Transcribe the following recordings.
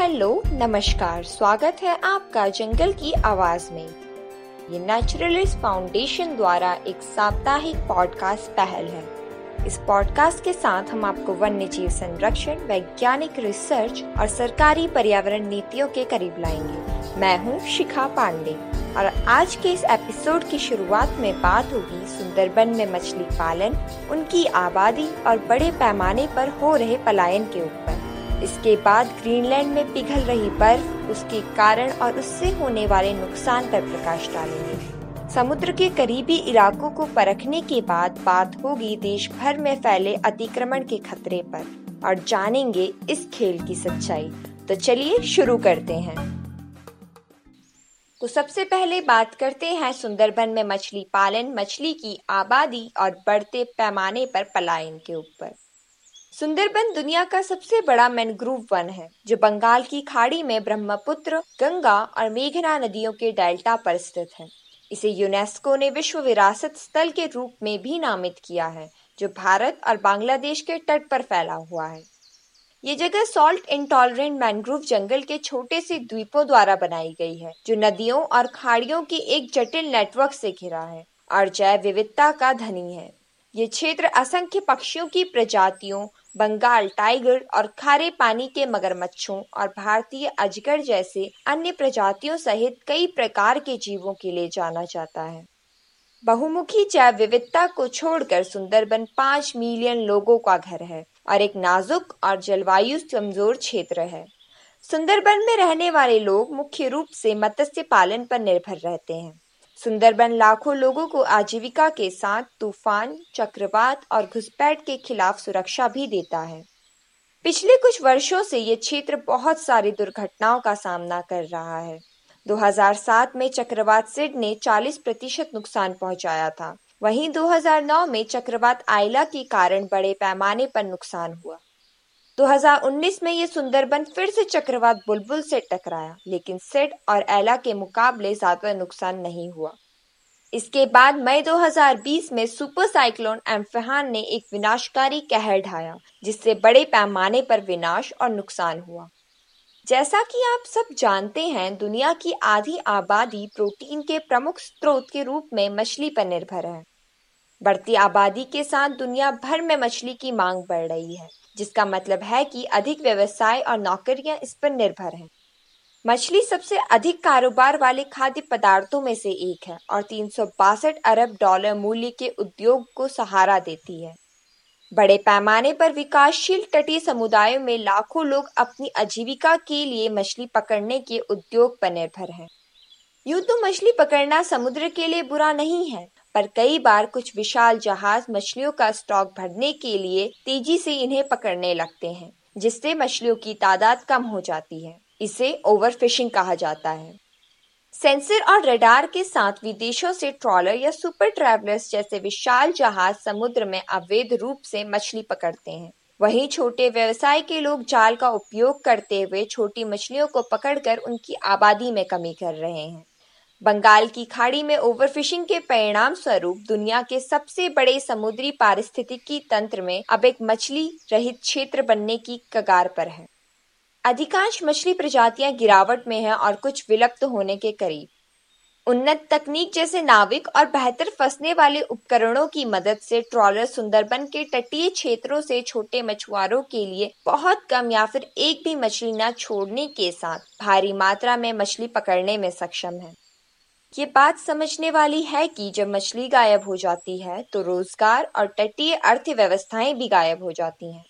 Hello, नमस्कार, स्वागत है आपका जंगल की आवाज़ में। ये नेचुरलिस्ट फाउंडेशन द्वारा एक साप्ताहिक पॉडकास्ट पहल है। इस पॉडकास्ट के साथ हम आपको वन्य जीव संरक्षण, वैज्ञानिक रिसर्च और सरकारी पर्यावरण नीतियों के करीब लाएँगे। मैं हूँ शिखा पांडे और आज के इस एपिसोड की शुरुआत में बात होगी सुंदरबन में मछली पालन, उनकी आबादी और बड़े पैमाने पर हो रहे पलायन के ऊपर। इसके बाद ग्रीनलैंड में पिघल रही बर्फ़ उसके कारण और उससे होने वाले नुकसान पर प्रकाश डालेंगे। समुद्र के करीबी इलाकों को परखने के बाद बात होगी देश भर में फैले अतिक्रमण के खतरे पर, और जानेंगे इस खेल की सच्चाई। तो चलिए शुरू करते हैं। तो सबसे पहले बात करते हैं सुंदरबन में मछली पालन, मछली की आबादी और बढ़ते पैमाने पर पलायन के ऊपर। सुंदरबन दुनिया का सबसे बड़ा मैनग्रूव वन है, जो बंगाल की खाड़ी में ब्रह्मपुत्र, गंगा और मेघना नदियों के डेल्टा पर स्थित है। इसे यूनेस्को ने विश्व विरासत स्थल के रूप में भी नामित किया है, जो भारत और बांग्लादेश के तट पर फैला हुआ है। ये जगह सॉल्ट इंटॉलरेंट मैनग्रोव जंगल के छोटे से द्वीपों द्वारा बनाई गई है, जो नदियों और खाड़ियों के एक जटिल नेटवर्क से घिरा है, और जैव विविधता का धनी है। ये क्षेत्र असंख्य पक्षियों की प्रजातियों, बंगाल टाइगर और खारे पानी के मगरमच्छों और भारतीय अजगर जैसे अन्य प्रजातियों सहित कई प्रकार के जीवों के लिए जाना जाता है। बहुमुखी जैव विविधता को छोड़कर सुंदरबन पाँच मिलियन लोगों का घर है और एक नाजुक और जलवायु कमज़ोर क्षेत्र है। सुंदरबन में रहने वाले लोग मुख्य रूप से मत्स्य पालन पर निर्भर रहते हैं। सुंदरबन लाखों लोगों को आजीविका के साथ तूफ़ान, चक्रवात और घुसपैठ के खिलाफ सुरक्षा भी देता है। पिछले कुछ वर्षों से ये क्षेत्र बहुत सारी दुर्घटनाओं का सामना कर रहा है। 2007 में चक्रवात सिड ने 40 प्रतिशत नुकसान पहुँचाया था। वहीं 2009 में चक्रवात आयला के कारण बड़े पैमाने पर नुकसान हुआ। 2019 में ये सुंदरबन फिर से चक्रवात बुलबुल से टकराया, लेकिन सेट और एला के मुकाबले ज़्यादा नुकसान नहीं हुआ। इसके बाद मई 2020 में सुपर साइक्लोन एम्फहान ने एक विनाशकारी कहर ढाया, जिससे बड़े पैमाने पर विनाश और नुकसान हुआ। जैसा कि आप सब जानते हैं, दुनिया की आधी आबादी प्रोटीन के प्रमुख स्रोत के रूप में मछली पर निर्भर है। बढ़ती आबादी के साथ दुनिया भर में मछली की मांग बढ़ रही है। जिसका मतलब है कि अधिक व्यवसाय और नौकरियाँ इस पर निर्भर हैं मछली सबसे अधिक कारोबार वाले खाद्य पदार्थों में से एक है और तीन अरब डॉलर मूल्य के उद्योग को सहारा देती है बड़े पैमाने पर विकासशील तटीय समुदायों में लाखों लोग अपनी आजीविका के लिए मछली पकड़ने के उद्योग पर निर्भर हैं। यूँ तो मछली पकड़ना समुद्र के लिए बुरा नहीं है पर कई बार कुछ विशाल जहाज़ मछलियों का स्टॉक भरने के लिए तेज़ी से इन्हें पकड़ने लगते हैं, जिससे मछलियों की तादाद कम हो जाती है। इसे ओवरफिशिंग कहा जाता है। सेंसर और रडार के साथ विदेशों से ट्रॉलर या सुपर ट्रैवलर्स जैसे विशाल जहाज़ समुद्र में अवैध रूप से मछली पकड़ते हैं। वहीं छोटे व्यवसाय के लोग जाल का उपयोग करते हुए छोटी मछलियों को पकड़कर उनकी आबादी में कमी कर रहे हैं। बंगाल की खाड़ी में ओवरफिशिंग के परिणाम स्वरूप दुनिया के सबसे बड़े समुद्री पारिस्थितिकी तंत्र में अब एक मछली रहित क्षेत्र बनने की कगार पर है। अधिकांश मछली प्रजातियाँ गिरावट में हैं और कुछ विलुप्त होने के करीब। उन्नत तकनीक जैसे नाविक और बेहतर फंसने वाले उपकरणों की मदद से ट्रॉलर सुंदरबन के तटीय क्षेत्रों से छोटे मछुआरों के लिए बहुत कम या फिर एक भी मछली न छोड़ने के साथ भारी मात्रा में मछली पकड़ने में सक्षम है। ये बात समझने वाली है कि जब मछली गायब हो जाती है तो रोज़गार और तटीय अर्थव्यवस्थाएँ भी गायब हो जाती हैं।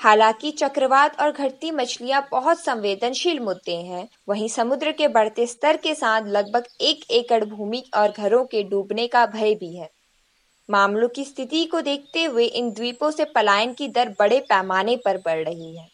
हालाँकि चक्रवात और घटती मछलियाँ बहुत संवेदनशील मुद्दे हैं। वहीं समुद्र के बढ़ते स्तर के साथ लगभग एक एकड़ भूमि और घरों के डूबने का भय भी है। मामलों की स्थिति को देखते हुए इन द्वीपों से पलायन की दर बड़े पैमाने पर बढ़ रही है।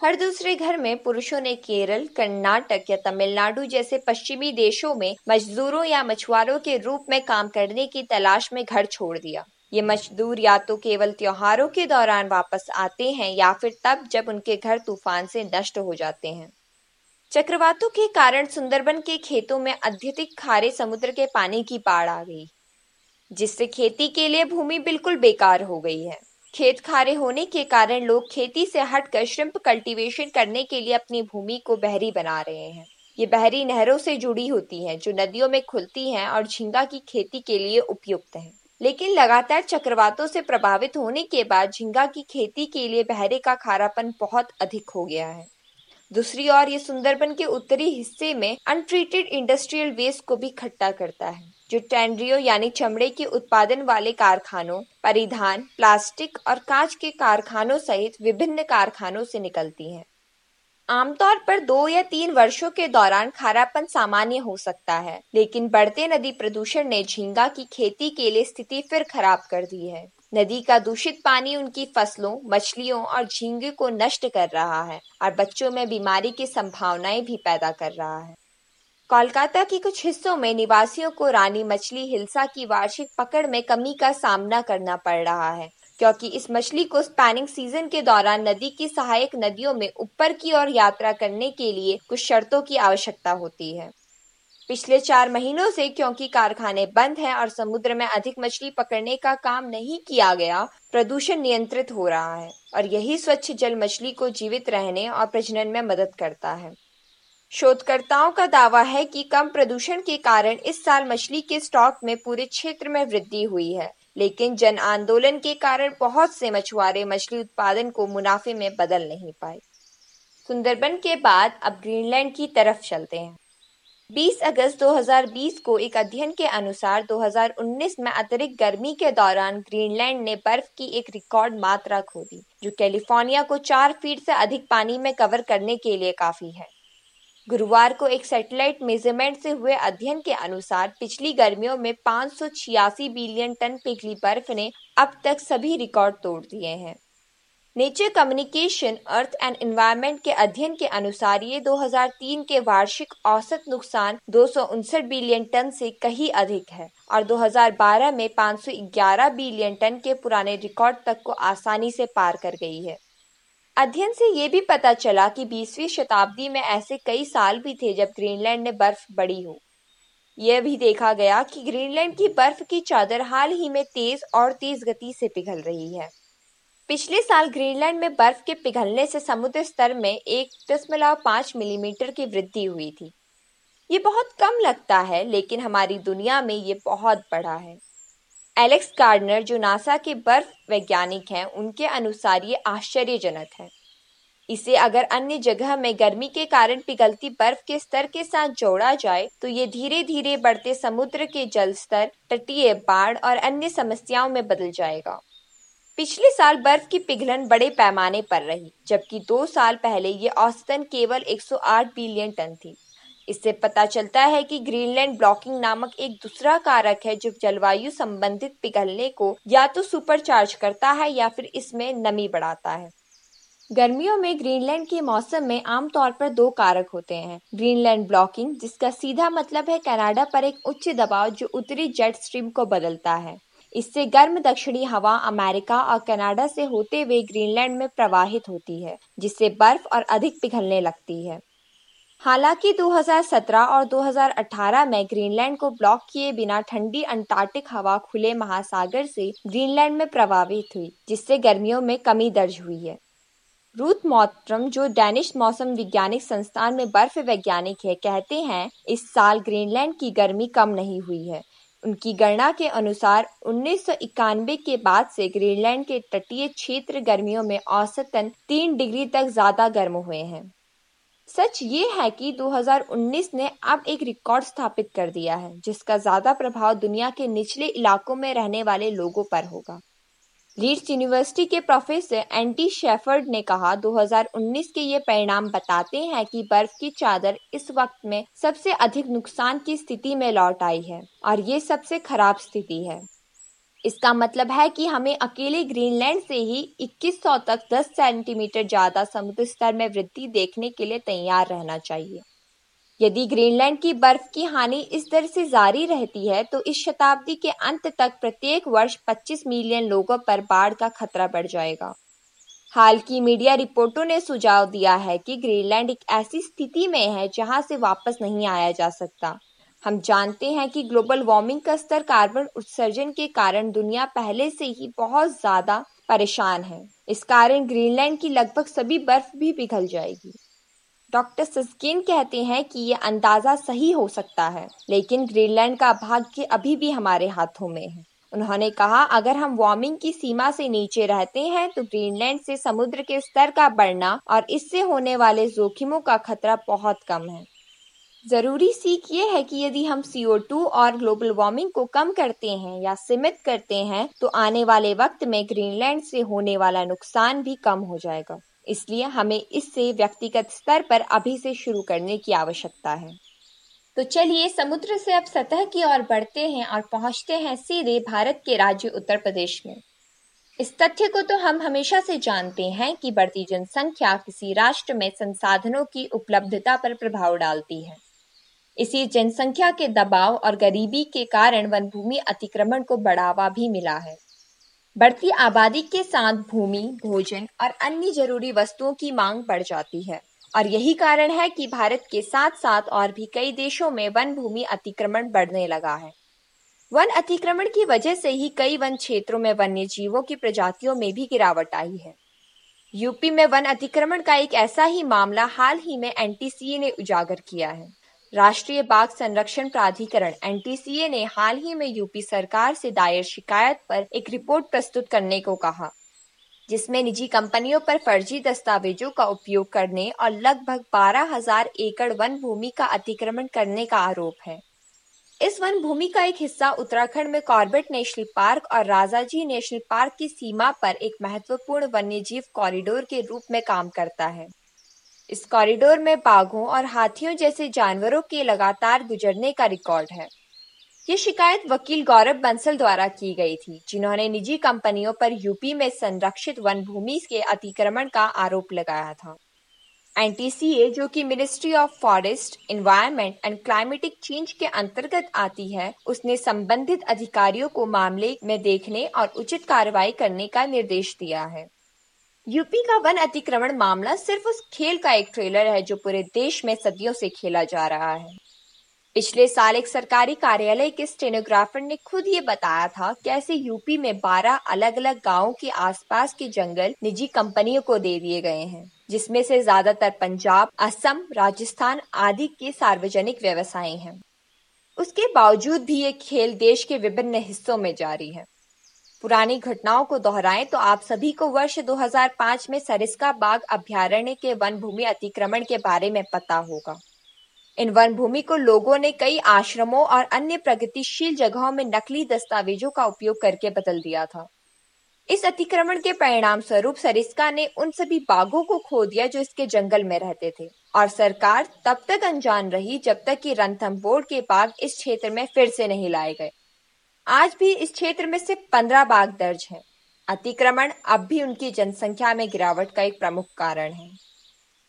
हर दूसरे घर में पुरुषों ने केरल, कर्नाटक या तमिलनाडु जैसे पश्चिमी देशों में मजदूरों या मछुआरों के रूप में काम करने की तलाश में घर छोड़ दिया। ये मजदूर या तो केवल त्योहारों के दौरान वापस आते हैं या फिर तब जब उनके घर तूफ़ान से नष्ट हो जाते हैं। चक्रवातों के कारण सुंदरबन के खेतों में अत्यधिक खारे समुद्र के पानी की बाढ़ आ गई, जिससे खेती के लिए भूमि बिल्कुल बेकार हो गई है। खेत खारे होने के कारण लोग खेती से हटकर श्रिम्प कल्टीवेशन करने के लिए अपनी भूमि को बहरी बना रहे हैं। ये बहरी नहरों से जुड़ी होती हैं, जो नदियों में खुलती हैं और झींगा की खेती के लिए उपयुक्त हैं। लेकिन लगातार चक्रवातों से प्रभावित होने के बाद झींगा की खेती के लिए बहरे का खारापन बहुत अधिक हो गया है। दूसरी ओर ये सुंदरबन के उत्तरी हिस्से में अनट्रीटेड इंडस्ट्रियल वेस्ट को भी इकट्ठा करता है, जो टेंड्रियो यानी चमड़े के उत्पादन वाले कारखानों, परिधान प्लास्टिक और कांच के कारखानों सहित विभिन्न कारखानों से निकलती है। आमतौर पर दो या तीन वर्षों के दौरान खारापन सामान्य हो सकता है, लेकिन बढ़ते नदी प्रदूषण ने झींगा की खेती के लिए स्थिति फिर खराब कर दी है। नदी का दूषित पानी उनकी फ़सलों, मछलियों और झींगे को नष्ट कर रहा है और बच्चों में बीमारी की संभावनाएँ भी पैदा कर रहा है। कोलकाता के कुछ हिस्सों में निवासियों को रानी मछली हिलसा की वार्षिक पकड़ में कमी का सामना करना पड़ रहा है, क्योंकि इस मछली को स्पैनिंग सीज़न के दौरान नदी की सहायक नदियों में ऊपर की ओर यात्रा करने के लिए कुछ शर्तों की आवश्यकता होती है। पिछले चार महीनों से क्योंकि कारखाने बंद हैं और समुद्र में अधिक मछली पकड़ने का काम नहीं किया गया, प्रदूषण नियंत्रित हो रहा है और यही स्वच्छ जल मछली को जीवित रहने और प्रजनन में मदद करता है। शोधकर्ताओं का दावा है कि कम प्रदूषण के कारण इस साल मछली के स्टॉक में पूरे क्षेत्र में वृद्धि हुई है, लेकिन जन आंदोलन के कारण बहुत से मछुआरे मछली उत्पादन को मुनाफे में बदल नहीं पाए। सुंदरबन के बाद अब ग्रीनलैंड की तरफ़ चलते हैं। 20 अगस्त 2020 को एक अध्ययन के अनुसार 2019 में अतिरिक्त गर्मी के दौरान ग्रीनलैंड ने बर्फ़ की एक रिकॉर्ड मात्रा खो दी जो कैलिफ़ोर्निया को चार फीट से अधिक पानी में कवर करने के लिए काफ़ी है। गुरुवार को एक सैटेलाइट मेज़रमेंट से हुए अध्ययन के अनुसार पिछली गर्मियों में पाँच सौ छियासी बिलियन टन पिघली बर्फ़ ने अब तक सभी रिकॉर्ड तोड़ दिए हैं। Nature Communication Earth and Environment के अध्ययन के अनुसार ये 2003 के वार्षिक औसत नुकसान दो सौ उनसठ बिलियन टन से कहीं अधिक है और 2012 में 511 बिलियन टन के पुराने रिकॉर्ड तक को आसानी से पार कर गई है। अध्ययन से ये भी पता चला कि 20वीं शताब्दी में ऐसे कई साल भी थे जब ग्रीनलैंड ने बर्फ़ बड़ी हो। यह भी देखा गया कि ग्रीनलैंड की बर्फ़ की चादर हाल ही में तेज और तेज गति से पिघल रही है। पिछले साल ग्रीनलैंड में बर्फ़ के पिघलने से समुद्र स्तर में एक दशमलव पाँच मिलीमीटर की वृद्धि हुई थी। ये बहुत कम लगता है, लेकिन हमारी दुनिया में ये बहुत बड़ा है। एलेक्स गार्डनर, जो नासा के बर्फ़ वैज्ञानिक हैं, उनके अनुसार ये आश्चर्यजनक है। इसे अगर अन्य जगह में गर्मी के कारण पिघलती बर्फ़ के स्तर के साथ जोड़ा जाए तो ये धीरे धीरे बढ़ते समुद्र के जल स्तर तटीय बाढ़ और अन्य समस्याओं में बदल जाएगा। पिछले साल बर्फ़ की पिघलन बड़े पैमाने पर रही, जबकि दो साल पहले ये औसतन केवल 108 बिलियन टन थी। इससे पता चलता है कि ग्रीनलैंड ब्लॉकिंग नामक एक दूसरा कारक है जो जलवायु संबंधित पिघलने को या तो सुपरचार्ज करता है या फिर इसमें नमी बढ़ाता है। गर्मियों में ग्रीनलैंड के मौसम में आमतौर पर दो कारक होते हैं, ग्रीनलैंड ब्लॉकिंग, जिसका सीधा मतलब है कनाडा पर एक उच्च दबाव जो उत्तरी जेट स्ट्रीम को बदलता है। इससे गर्म दक्षिणी हवा अमेरिका और कनाडा से होते हुए ग्रीनलैंड में प्रवाहित होती है, जिससे बर्फ़ और अधिक पिघलने लगती है। हालाँकि 2017 और 2018 में ग्रीनलैंड को ब्लॉक किए बिना ठंडी अंटार्कटिक हवा खुले महासागर से ग्रीनलैंड में प्रभावित हुई, जिससे गर्मियों में कमी दर्ज हुई है। रूथ मोत्रम जो डेनिश मौसम वैज्ञानिक संस्थान में बर्फ़ वैज्ञानिक है, कहते हैं, इस साल ग्रीनलैंड की गर्मी कम नहीं हुई है। उनकी गणना के अनुसार उन्नीस सौ इक्यानवे के बाद से ग्रीनलैंड के तटीय क्षेत्र गर्मियों में औसतन तीन डिग्री तक ज़्यादा गर्म हुए हैं। सच ये है कि 2019 ने अब एक रिकॉर्ड स्थापित कर दिया है, जिसका ज़्यादा प्रभाव दुनिया के निचले इलाकों में रहने वाले लोगों पर होगा। लीड्स यूनिवर्सिटी के प्रोफेसर एंटी शेफर्ड ने कहा 2019 के ये परिणाम बताते हैं कि बर्फ़ की चादर इस वक्त में सबसे अधिक नुकसान की स्थिति में लौट आई है और ये सबसे खराब स्थिति है। इसका मतलब है कि हमें अकेले ग्रीनलैंड से ही 2100 तक 10 सेंटीमीटर ज़्यादा समुद्र स्तर में वृद्धि देखने के लिए तैयार रहना चाहिए। यदि ग्रीनलैंड की बर्फ़ की हानि इस दर से जारी रहती है तो इस शताब्दी के अंत तक प्रत्येक वर्ष 25 मिलियन लोगों पर बाढ़ का खतरा बढ़ जाएगा। हाल की मीडिया रिपोर्टों ने सुझाव दिया है कि ग्रीनलैंड एक ऐसी स्थिति में है जहाँ से वापस नहीं आया जा सकता। हम जानते हैं कि ग्लोबल वार्मिंग का स्तर कार्बन उत्सर्जन के कारण दुनिया पहले से ही बहुत ज़्यादा परेशान है। इस कारण ग्रीनलैंड की लगभग सभी बर्फ़ भी पिघल जाएगी। डॉक्टर सस्किन कहते हैं कि ये अंदाज़ा सही हो सकता है, लेकिन ग्रीनलैंड का भाग्य अभी भी हमारे हाथों में है। उन्होंने कहा, अगर हम वार्मिंग की सीमा से नीचे रहते हैं तो ग्रीनलैंड से समुद्र के स्तर का बढ़ना और इससे होने वाले जोखिमों का खतरा बहुत कम है। ज़रूरी सीख ये है कि यदि हम CO2 और ग्लोबल वार्मिंग को कम करते हैं या सीमित करते हैं तो आने वाले वक्त में ग्रीनलैंड से होने वाला नुकसान भी कम हो जाएगा। इसलिए हमें इससे व्यक्तिगत स्तर पर अभी से शुरू करने की आवश्यकता है। तो चलिए समुद्र से अब सतह की ओर बढ़ते हैं और पहुँचते हैं सीधे भारत के राज्य उत्तर प्रदेश में। इस तथ्य को तो हम हमेशा से जानते हैं कि बढ़ती जनसंख्या किसी राष्ट्र में संसाधनों की उपलब्धता पर प्रभाव डालती है। इसी जनसंख्या के दबाव और गरीबी के कारण वन भूमि अतिक्रमण को बढ़ावा भी मिला है। बढ़ती आबादी के साथ भूमि, भोजन और अन्य ज़रूरी वस्तुओं की मांग बढ़ जाती है। और यही कारण है कि भारत के साथ साथ और भी कई देशों में वन भूमि अतिक्रमण बढ़ने लगा है। वन अतिक्रमण की वजह से ही कई वन क्षेत्रों में वन्य जीवों की प्रजातियों में भी गिरावट आई है। यूपी में वन अतिक्रमण का एक ऐसा ही मामला हाल ही में एनटीसीए ने उजागर किया है। राष्ट्रीय बाघ संरक्षण प्राधिकरण एनटीसीए ने हाल ही में यूपी सरकार से दायर शिकायत पर एक रिपोर्ट प्रस्तुत करने को कहा, जिसमें निजी कंपनियों पर फर्जी दस्तावेजों का उपयोग करने और लगभग बारह हज़ार एकड़ वन भूमि का अतिक्रमण करने का आरोप है। इस वन भूमि का एक हिस्सा उत्तराखंड में कॉर्बेट नेशनल पार्क और राजाजी नेशनल पार्क की सीमा पर एक महत्वपूर्ण वन्यजीव कॉरिडोर के रूप में काम करता है। इस कॉरिडोर में बाघों और हाथियों जैसे जानवरों के लगातार गुजरने का रिकॉर्ड है। ये शिकायत वकील गौरव बंसल द्वारा की गई थी, जिन्होंने निजी कंपनियों पर यूपी में संरक्षित वन भूमि के अतिक्रमण का आरोप लगाया था। एनटीसीए, जो कि ministry of forest environment and climatic change के अंतर्गत आती है, उसने संबंधित अधिकारियों को मामले में देखने और उचित कार्रवाई करने का निर्देश दिया है। यूपी का वन अतिक्रमण मामला सिर्फ़ उस खेल का एक ट्रेलर है जो पूरे देश में सदियों से खेला जा रहा है। पिछले साल एक सरकारी कार्यालय के स्टेनोग्राफर ने खुद ये बताया था कैसे यूपी में 12 अलग अलग गाँवों के आसपास के जंगल निजी कंपनियों को दे दिए गए हैं, जिसमें से ज़्यादातर पंजाब, असम, राजस्थान आदि के सार्वजनिक व्यवसाय हैं। उसके बावजूद भी ये खेल देश के विभिन्न हिस्सों में जारी है। पुरानी घटनाओं को दोहराएँ तो आप सभी को वर्ष 2005 में सरिस्का बाग अभ्यारण्य के वन भूमि अतिक्रमण के बारे में पता होगा। इन वन भूमि को लोगों ने कई आश्रमों और अन्य प्रगतिशील जगहों में नकली दस्तावेजों का उपयोग करके बदल दिया था। इस अतिक्रमण के परिणाम स्वरूप सरिस्का ने उन सभी बाघों को खो दिया जो इसके जंगल में रहते थे और सरकार तब तक अनजान रही जब तक कि रंथम बोर्ड के बाघ इस क्षेत्र में फिर से नहीं लाए गए। आज भी इस क्षेत्र में सिर्फ़ पंद्रह बाघ दर्ज हैं। अतिक्रमण अब भी उनकी जनसंख्या में गिरावट का एक प्रमुख कारण है।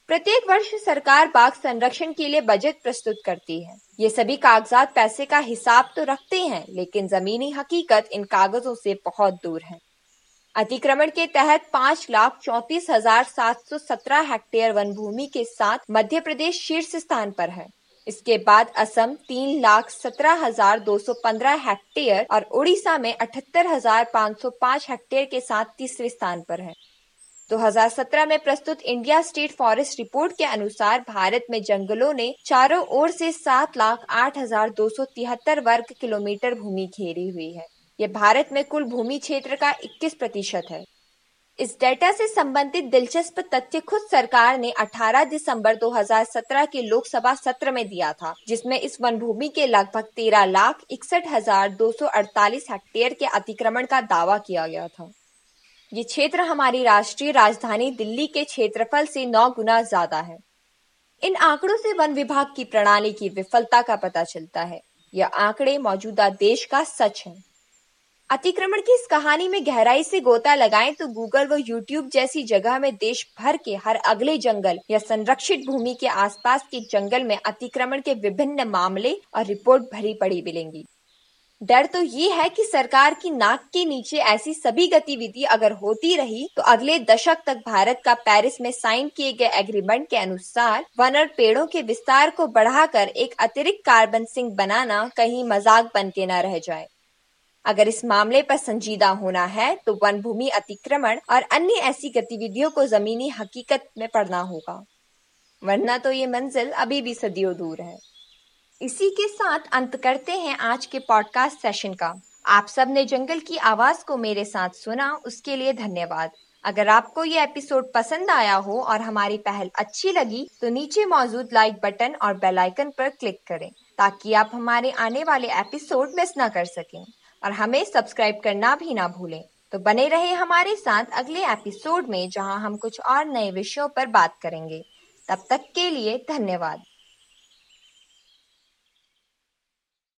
प्रत्येक वर्ष सरकार बाघ संरक्षण के लिए बजट प्रस्तुत करती है। ये सभी कागजात पैसे का हिसाब तो रखते हैं लेकिन जमीनी हकीकत इन कागजों से बहुत दूर है। अतिक्रमण के तहत पाँच लाख चौतीस हज़ार सात सौ सत्रह हेक्टेयर वन भूमि के साथ मध्य प्रदेश शीर्ष स्थान पर है। इसके बाद असम तीन लाख सत्रह हज़ार दो सौ पंद्रह हेक्टेयर और उड़ीसा में अठहत्तर हज़ार पाँच सौ पाँच हेक्टेयर के साथ तीसरे स्थान पर है। 2017 में प्रस्तुत इंडिया स्टेट फॉरेस्ट रिपोर्ट के अनुसार भारत में जंगलों ने चारों ओर से सात लाख आठ हज़ार दो सौ तिहत्तर वर्ग किलोमीटर भूमि घेरी हुई है। ये भारत में कुल भूमि क्षेत्र का 21 प्रतिशत है। इस डेटा से संबंधित दिलचस्प तथ्य खुद सरकार ने 18 दिसंबर 2017 के लोकसभा सत्र में दिया था, जिसमें इस वन भूमि के लगभग तेरह लाख इकसठ हज़ार दो सौ अड़तालीस हेक्टेयर के अतिक्रमण का दावा किया गया था। ये क्षेत्र हमारी राष्ट्रीय राजधानी दिल्ली के क्षेत्रफल से नौ गुना ज़्यादा है। इन आंकड़ों से वन विभाग की प्रणाली की विफलता का पता चलता है। यह आंकड़े मौजूदा देश का सच है। अतिक्रमण की इस कहानी में गहराई से गोता लगाएँ तो गूगल व यूट्यूब जैसी जगह में देश भर के हर अगले जंगल या संरक्षित भूमि के आसपास के जंगल में अतिक्रमण के विभिन्न मामले और रिपोर्ट भरी पड़ी मिलेंगी। डर तो ये है कि सरकार की नाक के नीचे ऐसी सभी गतिविधि अगर होती रही तो अगले दशक तक भारत का पेरिस में साइन किए गए एग्रीमेंट के अनुसार वन और पेड़ों के विस्तार को बढ़ाकर एक अतिरिक्त कार्बन सिंक बनाना कहीं मज़ाक बन के न रह जाए। अगर इस मामले पर संजीदा होना है तो वन भूमि अतिक्रमण और अन्य ऐसी गतिविधियों को जमीनी हकीकत में पढ़ना होगा। वरना तो ये मंजिल अभी भी सदियों दूर है। इसी के साथ अंत करते हैं आज के पॉडकास्ट सेशन का। आप सबने जंगल की आवाज़ को मेरे साथ सुना, उसके लिए धन्यवाद। अगर आपको ये एपिसोड पसंद आया हो और हमारी पहल अच्छी लगी तो नीचे मौजूद लाइक बटन और बेल आइकन पर क्लिक करें, ताकि आप हमारे आने वाले एपिसोड मिस ना कर सकें। और हमें सब्सक्राइब करना भी ना भूलें। तो बने रहे हमारे साथ अगले एपिसोड में, जहाँ हम कुछ और नए विषयों पर बात करेंगे। तब तक के लिए धन्यवाद।